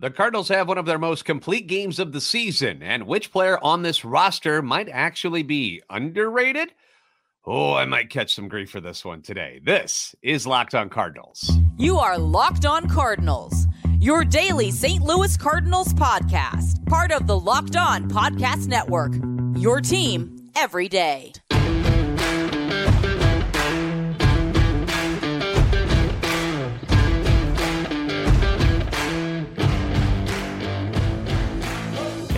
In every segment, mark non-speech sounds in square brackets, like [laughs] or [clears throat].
The Cardinals have one of their most complete games of the season, and which player on this roster might actually be underrated? Oh, I might catch some grief for this one today. This is Locked On Cardinals. You are Locked On Cardinals, your daily St. Louis Cardinals podcast, part of the Locked On Podcast Network. Your team every day.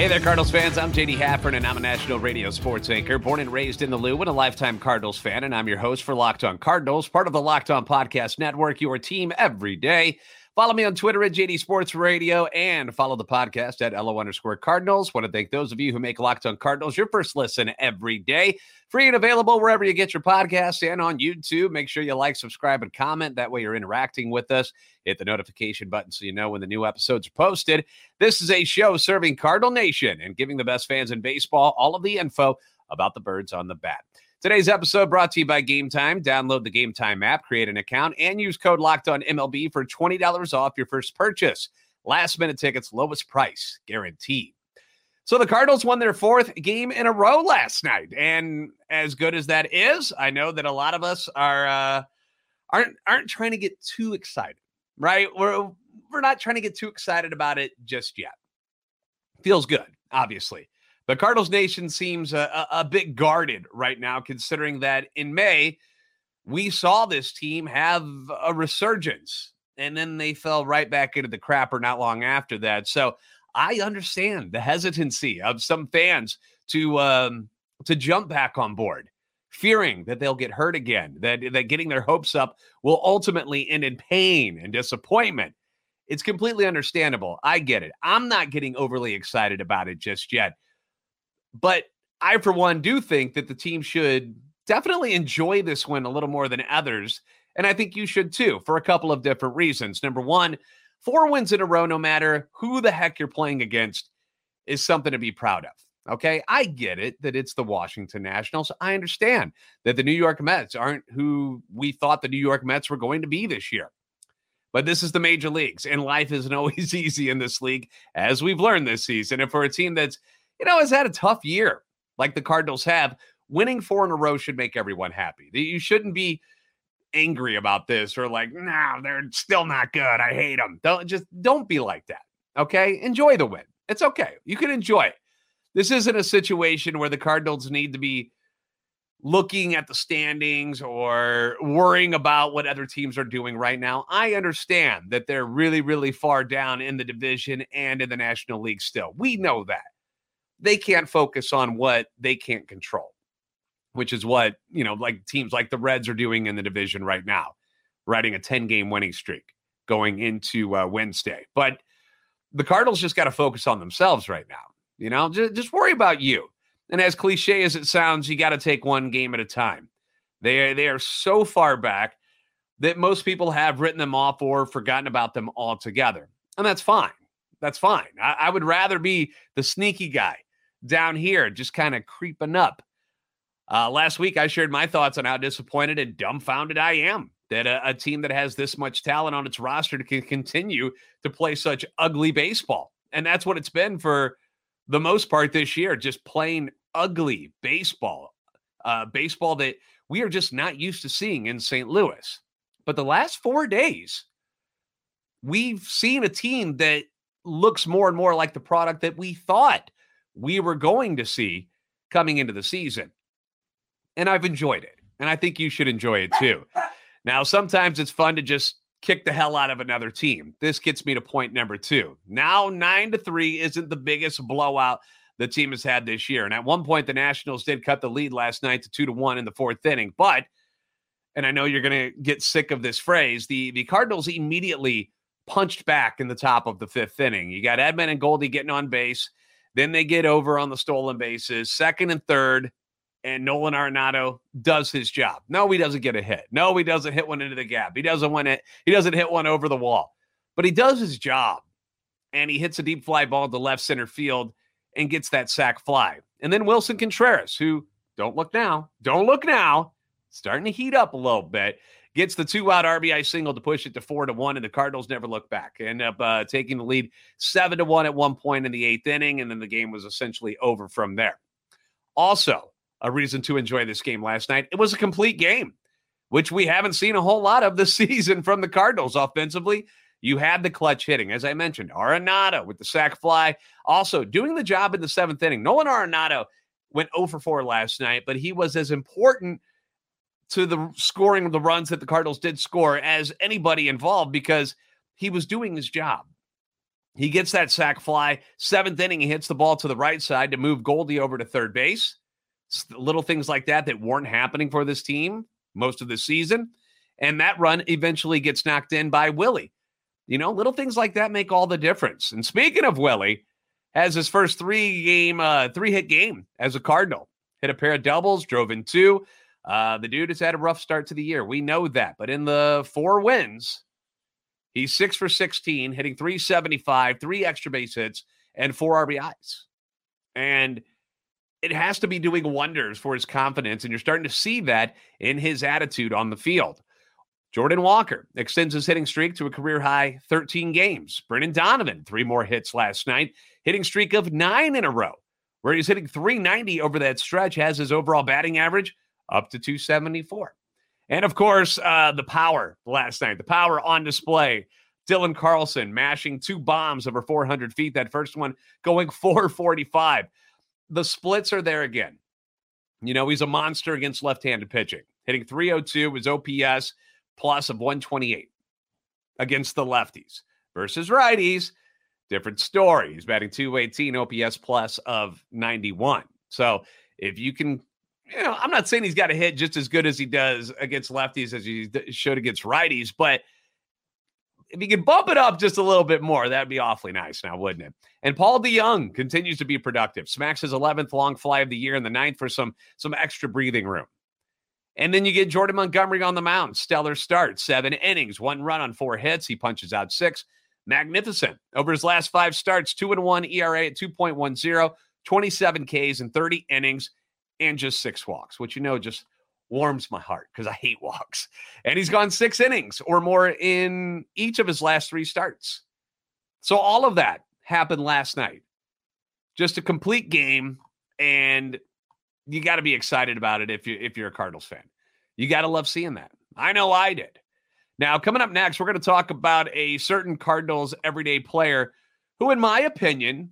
Hey there, Cardinals fans. I'm JD Haffern, and I'm a national radio sports anchor, born and raised in the Lou, and a lifetime Cardinals fan. And I'm your host for Locked On Cardinals, part of the Locked On Podcast Network, your team every day. Follow me on Twitter at JD Sports Radio and follow the podcast at LO underscore Cardinals. Want to thank those of you who make Locked On Cardinals your first listen every day. Free and available wherever you get your podcasts and on YouTube. Make sure you like, subscribe, and comment. That way you're interacting with us. Hit the notification button so you know when the new episodes are posted. This is a show serving Cardinal Nation and giving the best fans in baseball all of the info about the birds on the bat. Today's episode brought to you by Game Time. Download the Game Time app, create an account, and use code Locked On MLB for twenty dollars off your first purchase. Last minute tickets, lowest price guaranteed. So the Cardinals won their fourth game in a row last night, and as good as that is, I know that a lot of us are uh, aren't aren't trying to get too excited, right? We're we're not trying to get too excited about it just yet. Feels good, obviously. The Cardinals Nation seems a, a, a bit guarded right now, considering that in May, we saw this team have a resurgence and then they fell right back into the crapper not long after that. So I understand the hesitancy of some fans to um, to jump back on board, fearing that they'll get hurt again, that that getting their hopes up will ultimately end in pain and disappointment. It's completely understandable. I get it. I'm not getting overly excited about it just yet. But I, for one, do think that the team should definitely enjoy this win a little more than others. And I think you should too, for a couple of different reasons. Number one, four wins in a row, no matter who the heck you're playing against, is something to be proud of. Okay. I get it that it's the Washington Nationals. I understand that the New York Mets aren't who we thought the New York Mets were going to be this year. But this is the major leagues, and life isn't [laughs] always easy in this league, as we've learned this season. And for a team that's you know, has had a tough year like the Cardinals have. Winning four in a row should make everyone happy. You shouldn't be angry about this or like, nah, they're still not good. I hate them. Don't just don't be like that. Okay. Enjoy the win. It's okay. You can enjoy it. This isn't a situation where the Cardinals need to be looking at the standings or worrying about what other teams are doing right now. I understand that they're really, really far down in the division and in the National League still. We know that they can't focus on what they can't control, which is what, you know, like teams like the Reds are doing in the division right now, riding a 10 game winning streak going into uh, Wednesday. But the Cardinals just got to focus on themselves right now. You know, just, just worry about you. And as cliche as it sounds, you got to take one game at a time. They are, they are so far back that most people have written them off or forgotten about them altogether. And that's fine. That's fine. I, I would rather be the sneaky guy down here, just kind of creeping up. Uh, last week, I shared my thoughts on how disappointed and dumbfounded I am that a, a, team that has this much talent on its roster can continue to play such ugly baseball. And that's what it's been for the most part this year, just plain ugly baseball. Uh, baseball that we are just not used to seeing in St. Louis. But the last four days, we've seen a team that looks more and more like the product that we thought we were going to see coming into the season. And I've enjoyed it. And I think you should enjoy it too. [laughs] Now, sometimes it's fun to just kick the hell out of another team. This gets me to point number two. Now, nine to three isn't the biggest blowout the team has had this year. And at one point, the Nationals did cut the lead last night to two to one in the fourth inning. But, and I know you're going to get sick of this phrase, the, the Cardinals immediately punched back in the top of the fifth inning. You got Edman and Goldie getting on base. Then they get over on the stolen bases, second and third, and Nolan Arenado does his job. No, he doesn't get a hit. No, he doesn't hit one into the gap. He doesn't win it. He doesn't hit one over the wall. But he does his job. And he hits a deep fly ball to left center field and gets that sac fly. And then Willson Contreras, who don't look now, don't look now, starting to heat up a little bit, gets the two out RBI single to push it to four to one, and the Cardinals never look back. End up uh, taking the lead seven to one at one point in the eighth inning, and then the game was essentially over from there. Also, a reason to enjoy this game last night. It was a complete game, which we haven't seen a whole lot of this [laughs] season from the Cardinals offensively. You had the clutch hitting, as I mentioned, Arenado with the sac fly, also doing the job in the seventh inning. Nolan Arenado went over 4 last night, but he was as important to the scoring of the runs that the Cardinals did score as anybody involved because he was doing his job. He gets that sac fly. Seventh inning, he hits the ball to the right side to move Goldie over to third base. Little things like that that weren't happening for this team most of the season. And that run eventually gets knocked in by Willie. You know, little things like that make all the difference. And speaking of Willie, has his first three game, uh, three hit game as a Cardinal. Hit a pair of doubles, drove in two. Uh, the dude has had a rough start to the year. We know that. But in the four wins, he's six for 16, hitting 375, three extra base hits, and four RBIs. And it has to be doing wonders for his confidence. And you're starting to see that in his attitude on the field. Jordan Walker extends his hitting streak to a career high 13 games. Brendan Donovan, three more hits last night, hitting streak of nine in a row, where he's hitting 390 over that stretch, has his overall batting average up to 274. And of course, uh, the power last night, the power on display. Dylan Carlson mashing two bombs over 400 feet. That first one going [laughs] 445. The splits are there again. You know, he's a monster against left handed pitching, hitting 302 was OPS plus of 128 against the lefties versus righties. Different story. He's batting 218 OPS plus of 91. So if you can you know, I'm not saying he's got to hit just as good as he does against lefties as he should against righties, but if he could bump it up just a little bit more, that'd be awfully nice now, wouldn't it? And Paul DeJong continues to be productive. Smacks his 11th long fly of the year and the ninth for some some extra breathing room. And then you get Jordan Montgomery on the mound. Stellar start, seven innings, one run on four hits. He punches out six. Magnificent. Over his last five starts, two and one ERA at 2.10, 27 Ks and 30 innings and just six walks, which you know just warms my heart because I hate walks. And he's gone six innings or more in each of his last three starts. So all of that happened last night. Just a complete game, and you got to be excited about it if you if you're a Cardinals fan. You got to love seeing that. I know I did. Now, coming up next, we're going to talk about a certain Cardinals everyday player who, in my opinion,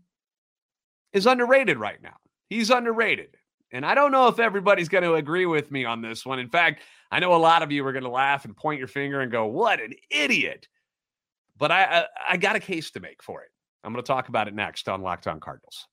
is underrated right now. He's underrated. And I don't know if everybody's going to agree with me on this one. In fact, I know a lot of you are going to laugh and point your finger and go, "What an idiot!" But I, I, I got a case to make for it. I'm going to talk about it next on Locked On Cardinals.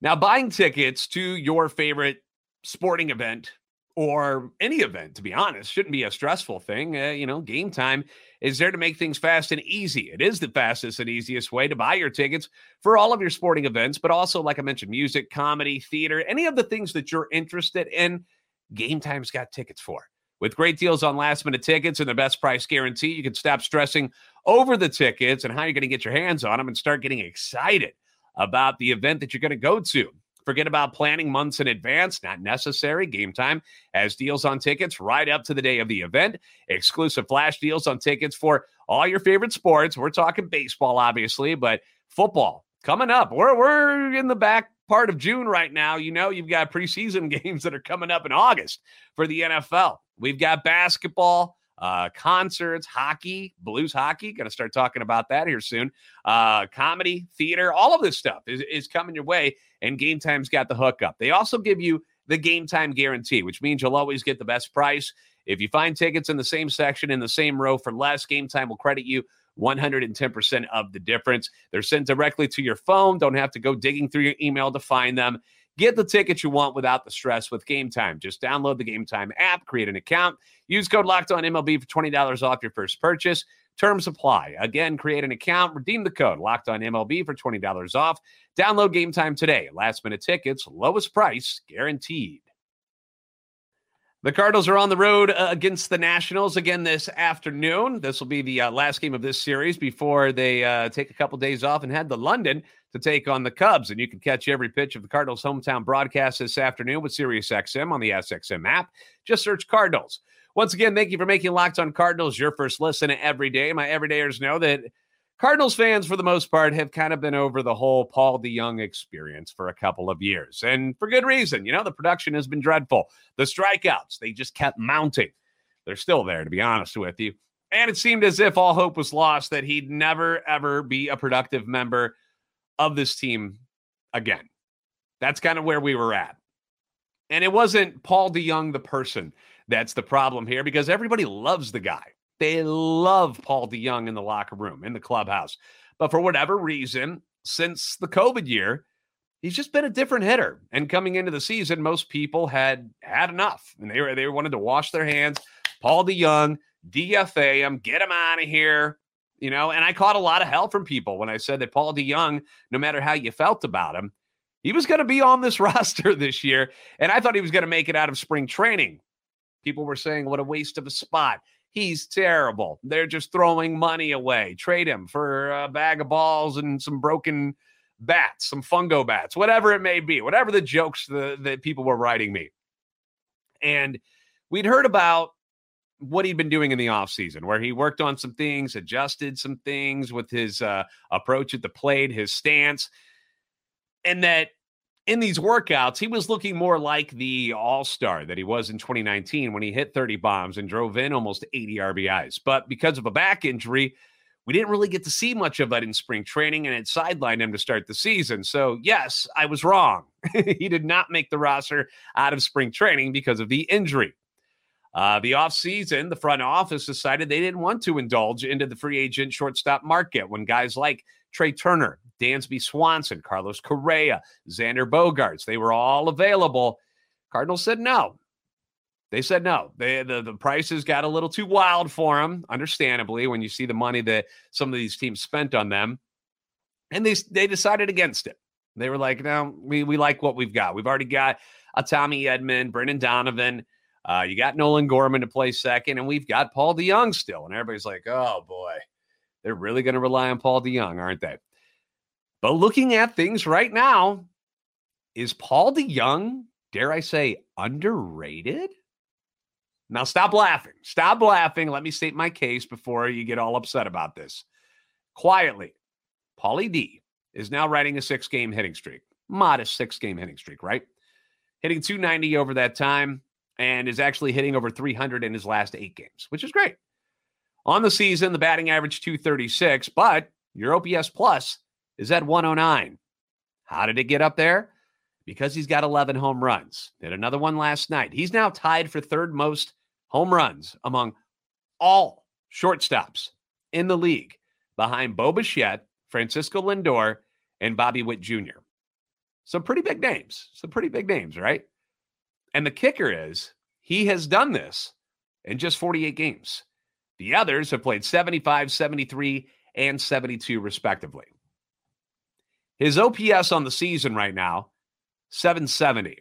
Now, buying tickets to your favorite sporting event or any event, to be honest, shouldn't be a stressful thing. Uh, you know, game time is there to make things fast and easy. It is the fastest and easiest way to buy your tickets for all of your sporting events, but also, like I mentioned, music, comedy, theater, any of the things that you're interested in. Game Time's got tickets for. With great deals on last minute tickets and the best price guarantee, you can stop stressing over the tickets and how you're going to get your hands on them and start getting excited about the event that you're going to go to. Forget about planning months in advance, not necessary. Game time has deals on tickets right up to the day of the event. Exclusive flash deals on tickets for all your favorite sports. We're talking baseball, obviously, but football coming up. We're, we're in the back part of June right now. You know, you've got preseason [laughs] games that are coming up in August for the NFL. We've got basketball uh, concerts, hockey, blues hockey. Going to start talking about that here soon. Uh, comedy, theater, all of this stuff is, is coming your way, and Game Time's got the hookup. They also give you the game time guarantee, which means you'll always get the best price. If you find tickets in the same section in the same row for less, Game Time will credit you 110% of the difference. They're sent directly to your phone. Don't have to go digging through your email to find them. Get the tickets you want without the stress with Game Time. Just download the Game Time app, create an account, use code Locked On MLB for twenty dollars off your first purchase. Terms apply. Again, create an account, redeem the code Locked On MLB for twenty dollars off. Download Game Time today. Last minute tickets, lowest price guaranteed. The Cardinals are on the road uh, against the Nationals again this afternoon. This will be the uh, last game of this series before they uh, take a couple days off and head to London to take on the Cubs. And you can catch every pitch of the Cardinals' hometown broadcast this afternoon with SiriusXM on the SXM app. Just search Cardinals. Once again, thank you for making Locked on Cardinals your first listen every day. My everydayers know that Cardinals fans, for the most part, have kind of been over the whole Paul DeJong experience for a couple of years, and for good reason. You know, the production has been dreadful. The strikeouts, they just kept mounting. They're still there, to be honest with you. And it seemed as if all hope was lost that he'd never, ever be a productive member of this team again. That's kind of where we were at. And it wasn't Paul DeJong, the person, that's the problem here because everybody loves the guy. They love Paul DeJong in the locker room, in the clubhouse. But for whatever reason, since the COVID year, he's just been a different hitter. And coming into the season, most people had had enough and they were they wanted to wash their hands. Paul DeJong, DFA him, get him out of here. You know, and I caught a lot of hell from people when I said that Paul DeJong, no matter how you felt about him, he was going to be on this [laughs] roster this year. And I thought he was going to make it out of spring training. People were saying, what a waste of a spot. He's terrible. They're just throwing money away. Trade him for a bag of balls and some broken bats, some fungo bats, whatever it may be, whatever the jokes that, people were writing me. And we'd heard about what he'd been doing in the offseason, where he worked on some things, adjusted some things with his uh, approach at the plate, his stance, and that in these workouts, he was looking more like the all star that he was in 2019 when he hit 30 bombs and drove in almost 80 RBIs. But because of a back injury, we didn't really get to see much of that in spring training and it sidelined him to start the season. So, yes, I was wrong. [laughs] he did not make the roster out of spring training because of the injury. Uh, the offseason, the front office decided they didn't want to indulge into the free agent shortstop market when guys like Trea Turner, Dansby Swanson, Carlos Correa, Xander Bogaerts. They were all available. Cardinals said no. They said no. They, the, the prices got a little too wild for them, understandably, when you see the money that some of these teams spent on them. And they, they decided against it. They were like, no, we, we like what we've got. We've already got a Tommy Edman, Brendan Donovan. Uh, you got Nolan Gorman to play second, and we've got Paul DeJong still. And everybody's like, oh boy, they're really going to rely on Paul DeJong, aren't they? But looking at things right now, is Paul DeJong, dare I say, underrated? Now stop laughing. Stop laughing. Let me state my case before you get all upset about this. Quietly, Paulie D is now riding a six game hitting streak, modest six game hitting streak, right? Hitting 290 over that time and is actually hitting over 300 in his last eight games, which is great. On the season, the batting average 236, but your OPS plus is at 109. How did it get up there? Because he's got 11 home runs. Did another one last night. He's now tied for third most home runs among all shortstops in the league behind Bo Bichette, Francisco Lindor, and Bobby Witt Jr. Some pretty big names. Some pretty big names, right? And the kicker is he has done this in just 48 games. The others have played 75, 73, and 72, respectively. His OPS on the season right now, 770.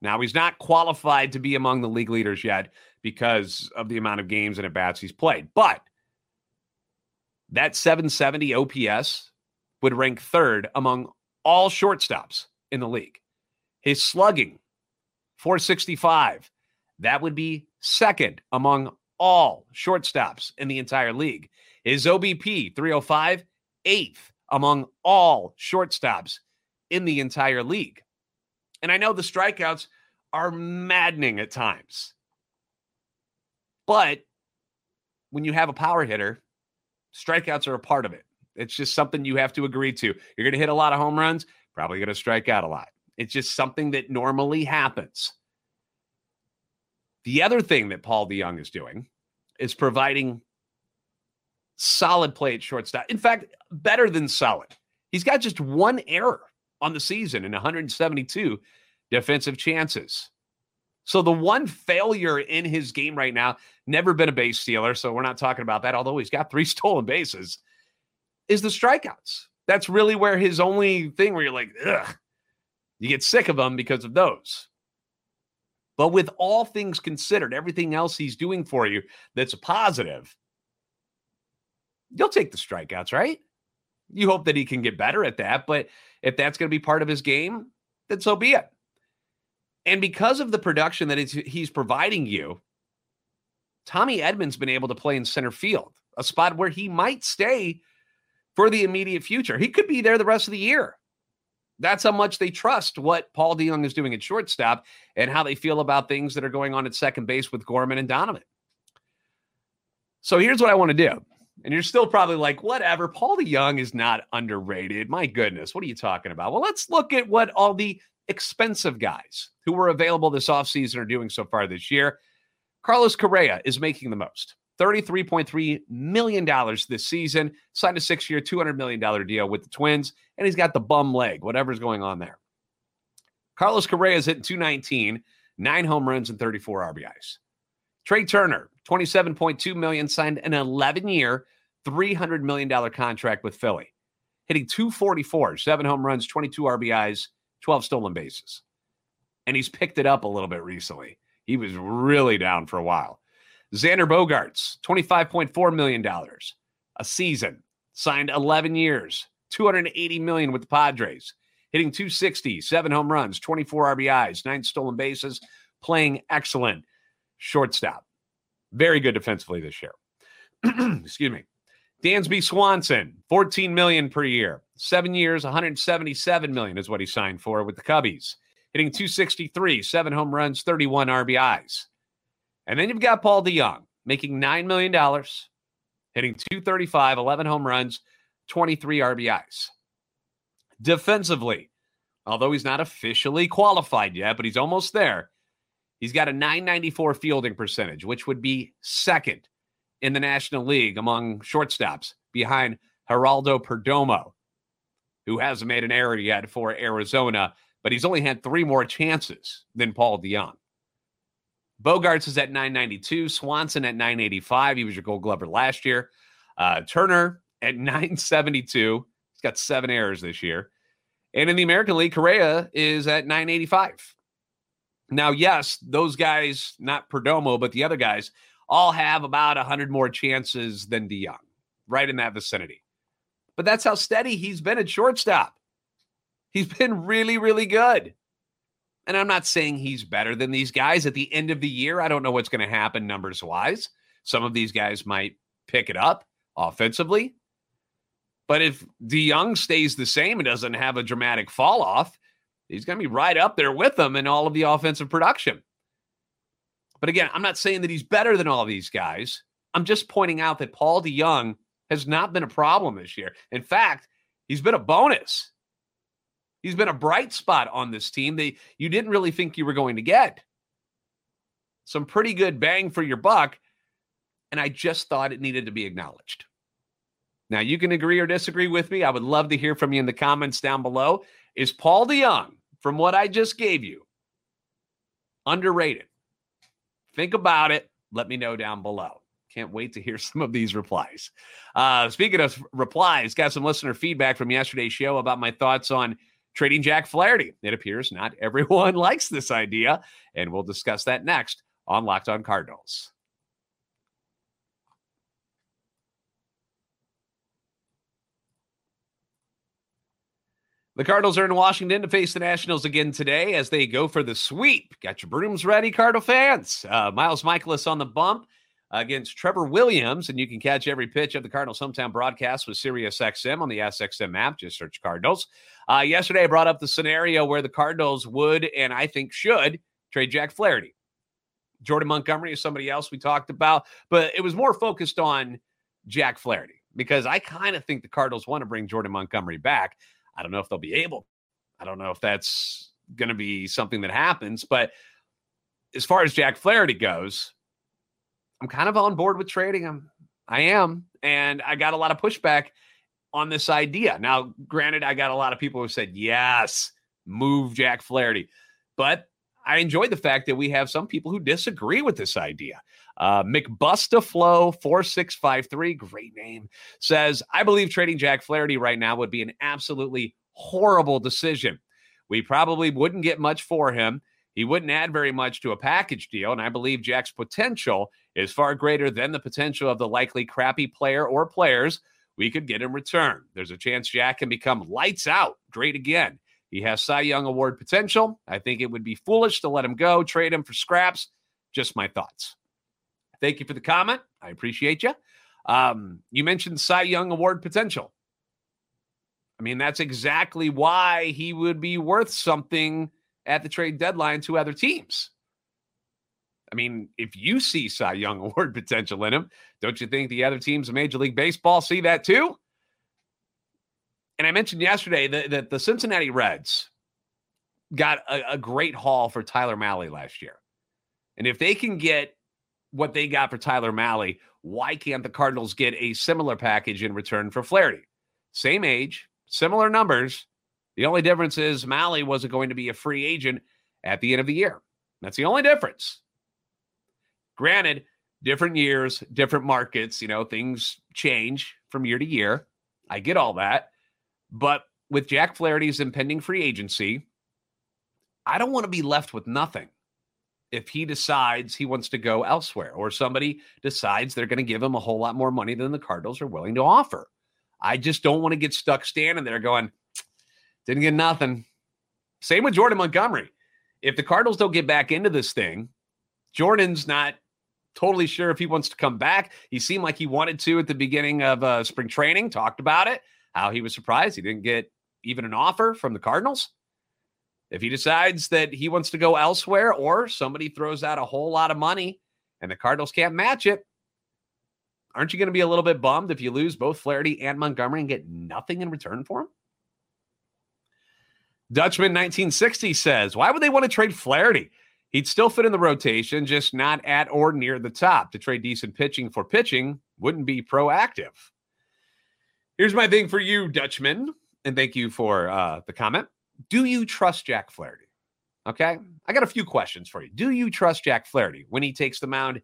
Now, he's not qualified to be among the league leaders yet because of the amount of games and at bats he's played. But that 770 OPS would rank third among all shortstops in the league. His slugging, 465, that would be second among all shortstops in the entire league. His OBP, 305, eighth among all shortstops in the entire league. And I know the strikeouts are maddening at times. But when you have a power hitter, strikeouts are a part of it. It's just something you have to agree to. You're going to hit a lot of home runs, probably going to strike out a lot. It's just something that normally happens. The other thing that Paul DeJong is doing is providing solid play at shortstop. In fact, better than solid. He's got just one error on the season in 172 defensive chances. So the one failure in his game right now, never been a base stealer, so we're not talking about that, although he's got three [laughs] stolen bases, is the strikeouts. That's really where his only thing where you're like, ugh, you get sick of them because of those. But with all things considered, everything else he's doing for you that's a positive, you'll take the strikeouts, right? You hope that he can get better at that. But if that's going to be part of his game, then so be it. And because of the production that he's providing you, Tommy Edman's been able to play in center field, a spot where he might stay for the immediate future. He could be there the rest of the year. That's how much they trust what Paul DeJong is doing at shortstop and how they feel about things that are going on at second base with Gorman and Donovan. So here's what I want to do. And you're still probably like, whatever. Paul DeJong is not underrated. My goodness, what are you talking about? Well, let's look at what all the expensive guys who were available this offseason are doing so far this year. Carlos Correa is making the most. $33.3 million this season, signed a six year, $200 million deal with the Twins, and he's got the bum leg, whatever's going on there. Carlos Correa is hitting 219, nine home runs, and 34 RBIs. Trea Turner, 27.2 million, signed an 11 year, $300 million contract with Philly, hitting 244, seven home runs, 22 RBIs, 12 stolen bases. And he's picked it up a little bit recently. He was really down for a while. Xander Bogaerts, $25.4 million a season, signed 11 years, 280 million with the Padres, hitting 260, seven home runs, 24 RBIs, nine stolen bases, playing excellent shortstop. Very good defensively this year. [clears throat] Excuse me. Dansby Swanson, 14 million per year. Seven years, 177 million is what he signed for with the Cubbies. Hitting 263, seven home runs, 31 RBIs. And then you've got Paul DeJong making $9 million, hitting 235, 11 home runs, 23 RBIs. Defensively, although he's not officially qualified yet, but he's almost there, he's got a 994 fielding percentage, which would be second in the National League among shortstops behind Geraldo Perdomo, who hasn't made an error yet for Arizona, but he's only had three more chances than Paul DeJong. Bogaerts is at 992. Swanson at 985. He was your gold glover last year. Uh, Turner at [laughs] 972. He's got seven errors this year. And in the American League, Correa is at 985. Now, yes, those guys, not Perdomo, but the other guys, all have about 100 more chances than DeJong, right in that vicinity. But that's how steady he's been at shortstop. He's [laughs] been really, really good. And I'm not saying he's better than these guys at the end of the year. I don't know what's going to happen numbers wise. Some of these guys might pick it up offensively. But if DeJong stays the same and doesn't have a dramatic fall off, he's going to be right up there with them in all of the offensive production. But again, I'm not saying that he's better than all these guys. I'm just pointing out that Paul DeJong has not been a problem this year. In fact, he's been a bonus. He's been a bright spot on this team that you didn't really think you were going to get. Some pretty good bang for your buck. And I just thought it needed to be acknowledged. Now, you can agree or disagree with me. I would love to hear from you in the comments down below. Is Paul DeJong, from what I just gave you, underrated? Think about it. Let me know down below. Can't wait to hear [laughs] some of these replies. Uh, speaking of replies, got some listener feedback from yesterday's show about my thoughts on trading Jack Flaherty. It appears not [laughs] everyone likes this idea, and we'll discuss that next on Locked On Cardinals. The Cardinals are in Washington to face the Nationals again today as they go for the sweep. Got your brooms ready, Cardinal fans. Uh, Miles Mikolas on the bump against Trevor Williams, and you can catch every pitch of the Cardinals hometown broadcast with SiriusXM on the SXM app. Just search Cardinals. Uh, yesterday, I brought up the scenario where the Cardinals would and I think should trade Jack Flaherty. Jordan Montgomery is somebody else we talked about, but it was more focused on Jack Flaherty because I kind of think the Cardinals want to bring Jordan Montgomery back. I don't know if they'll be able. I don't know if that's going to be something that happens, but as far as Jack Flaherty goes, I'm kind of on board with trading him. I am. And I got a lot of pushback on this idea. Now, granted, I got a lot of people who said, yes, move Jack Flaherty. But I enjoyed the fact that we have some people who disagree with this idea. Uh, McBustaflow 4653, great name, says, I believe trading Jack Flaherty right now would be an absolutely horrible decision. We probably wouldn't get much for him. He wouldn't add very much to a package deal, and I believe Jack's potential is far greater than the potential of the likely crappy player or players we could get in return. There's a chance Jack can become lights out, great again. He has Cy Young Award potential. I think it would be foolish to let him go, trade him for scraps. Just my thoughts. Thank you for the comment. I appreciate you. Um, you mentioned Cy Young Award potential. I mean, that's exactly why he would be worth something at the trade deadline to other teams. I mean, if you see Cy Young [laughs] Award potential in him, don't you think the other teams in Major League Baseball see that too? And I mentioned yesterday that, that the Cincinnati Reds got a, a great haul for Tyler Mahle last year. And if they can get what they got for Tyler Mahle, why can't the Cardinals get a similar package in return for Flaherty? Same age, similar numbers. The only difference is Mahle wasn't going to be a free agent at the end of the year. That's the only difference. Granted, different years, different markets, you know, things change from year to year. I get all that. But with Jack Flaherty's impending free agency, I don't want to be left with nothing if he decides he wants to go elsewhere or somebody decides they're going to give him a whole lot more money than the Cardinals are willing to offer. I just don't want to get stuck standing there going, didn't get nothing. Same with Jordan Montgomery. If the Cardinals don't get back into this thing, Jordan's not totally sure if he wants to come back. He seemed like he wanted to at the beginning of uh, spring training, talked about it, how he was surprised he didn't get even an offer from the Cardinals. If he decides that he wants to go elsewhere or somebody throws out a whole lot of money and the Cardinals can't match it, aren't you going to be a little bit bummed if you lose both Flaherty and Montgomery and get nothing in return for him? Dutchman 1960 says, Why would they want to trade Flaherty? He'd still fit in the rotation, just not at or near the top. To trade decent pitching for pitching wouldn't be proactive. Here's my thing for you, Dutchman, and thank you for uh, the comment. Do you trust Jack Flaherty? Okay. I got a few questions for you. Do you trust Jack Flaherty when he takes the mound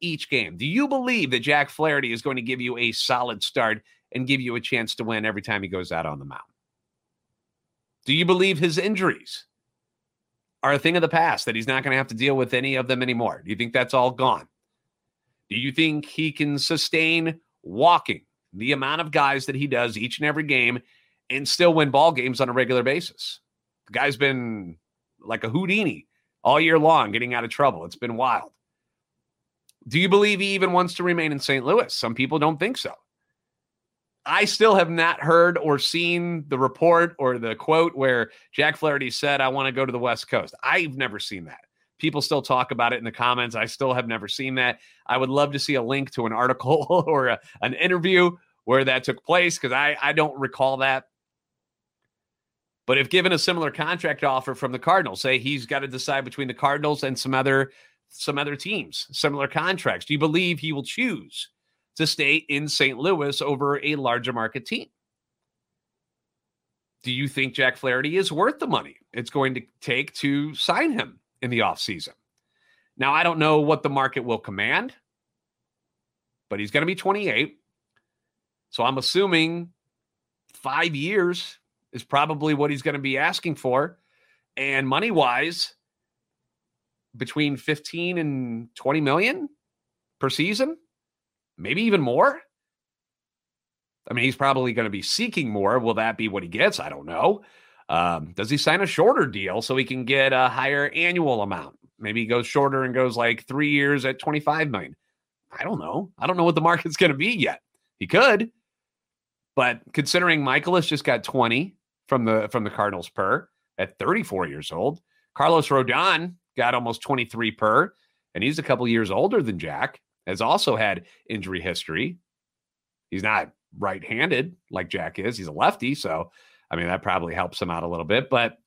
each game? Do you believe that Jack Flaherty is going to give you a solid start and give you a chance to win every time he goes out on the mound? Do you believe his injuries are a thing of the past, that he's not going to have to deal with any of them anymore? Do you think that's all gone? Do you think he can sustain walking the amount of guys that he does each and every game and still win ball games on a regular basis. The guy's been like a Houdini all year long, getting out of trouble. It's been wild. Do you believe he even wants to remain in St. Louis? Some people don't think so. I still have not heard or seen the report or the quote where Jack Flaherty said, I want to go to the West Coast. I've never seen that. People still talk about it in the comments. I still have never seen that. I would love to see a link to an article [laughs] or a, an interview where that took place because I, I don't recall that. But if given a similar contract offer from the Cardinals, say he's got to decide between the Cardinals and some other some other teams, similar contracts, do you believe he will choose to stay in St. Louis over a larger market team? Do you think Jack Flaherty is worth the money it's going to take to sign him in the offseason? Now, I don't know what the market will command, but he's going to be 28. So I'm assuming five years is probably what he's going to be asking for. And money wise, between 15 and 20 million per season, maybe even more. I mean, he's probably going to be seeking more. Will that be what he gets? I don't know. Um, does he sign a shorter deal so he can get a higher annual amount? Maybe he goes shorter and goes like three years at 25 million. I don't know. I don't know what the [laughs] market's going to be yet. He could. But considering Mikolas just got 20, from the from the Cardinals per at 34 years old. Carlos Rodon got almost 23 per, and he's a couple years older than Jack. Has also had injury history. He's not right-handed like Jack is. He's a lefty, so I mean that probably helps him out a little bit. But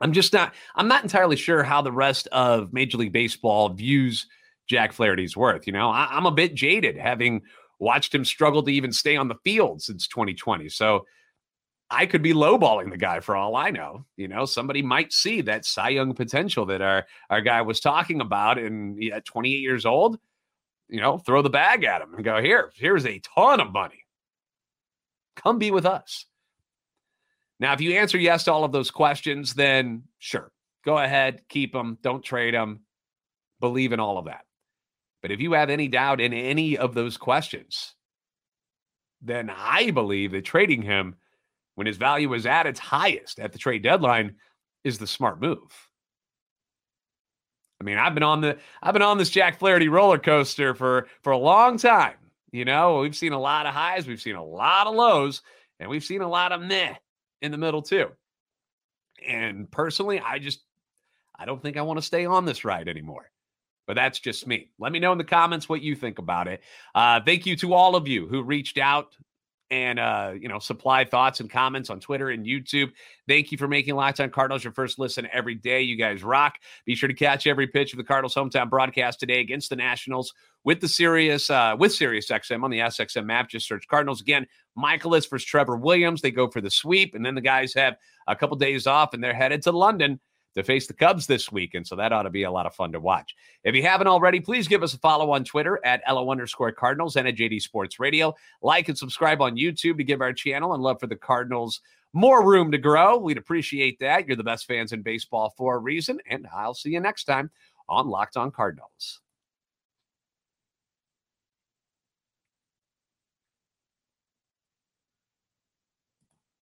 I'm just not. I'm not entirely sure how the rest of Major League Baseball views Jack Flaherty's worth. You know, I, I'm a bit jaded having watched him struggle to even stay on the field since 2020. So I could be lowballing the guy for all I know. You know, somebody might see that Cy Young potential that our our guy was talking about, and at 28 years old, you know, throw the bag at him and go, here, here's a ton of money. Come be with us. Now, if you answer yes to all of those questions, then sure, go ahead, keep them, don't trade them, believe in all of that. But if you have any doubt in any of those questions, then I believe that trading him when his value is at its highest at the trade deadline is the smart move. I mean, I've been on the I've been on this Jack Flaherty roller coaster for for a long time. You know, we've seen a lot of highs, we've seen a lot of lows, and we've seen a lot of meh in the middle too. And personally, I just I don't think I want to stay on this ride anymore. But that's just me. Let me know in the comments what you think about it. Uh, thank you to all of you who reached out and uh, you know, supply thoughts and comments on Twitter and YouTube. Thank you for making Locked On Cardinals your first listen every day. You guys rock. Be sure to catch every pitch of the Cardinals hometown broadcast today against the Nationals with the Sirius uh, with Sirius XM on the SXM map. Just search Cardinals again. Mikolas versus Trevor Williams. They go for the sweep, and then the guys have a couple days off, and they're headed to London to face the Cubs this week. And so that ought to be a lot of fun to watch. If you haven't already, please give us a follow on Twitter at LO underscore Cardinals and at JD Sports Radio. Like and subscribe on YouTube to give our channel and love for the Cardinals more room to grow. We'd appreciate that. You're the best fans in baseball for a reason. And I'll see you next time on Locked On Cardinals.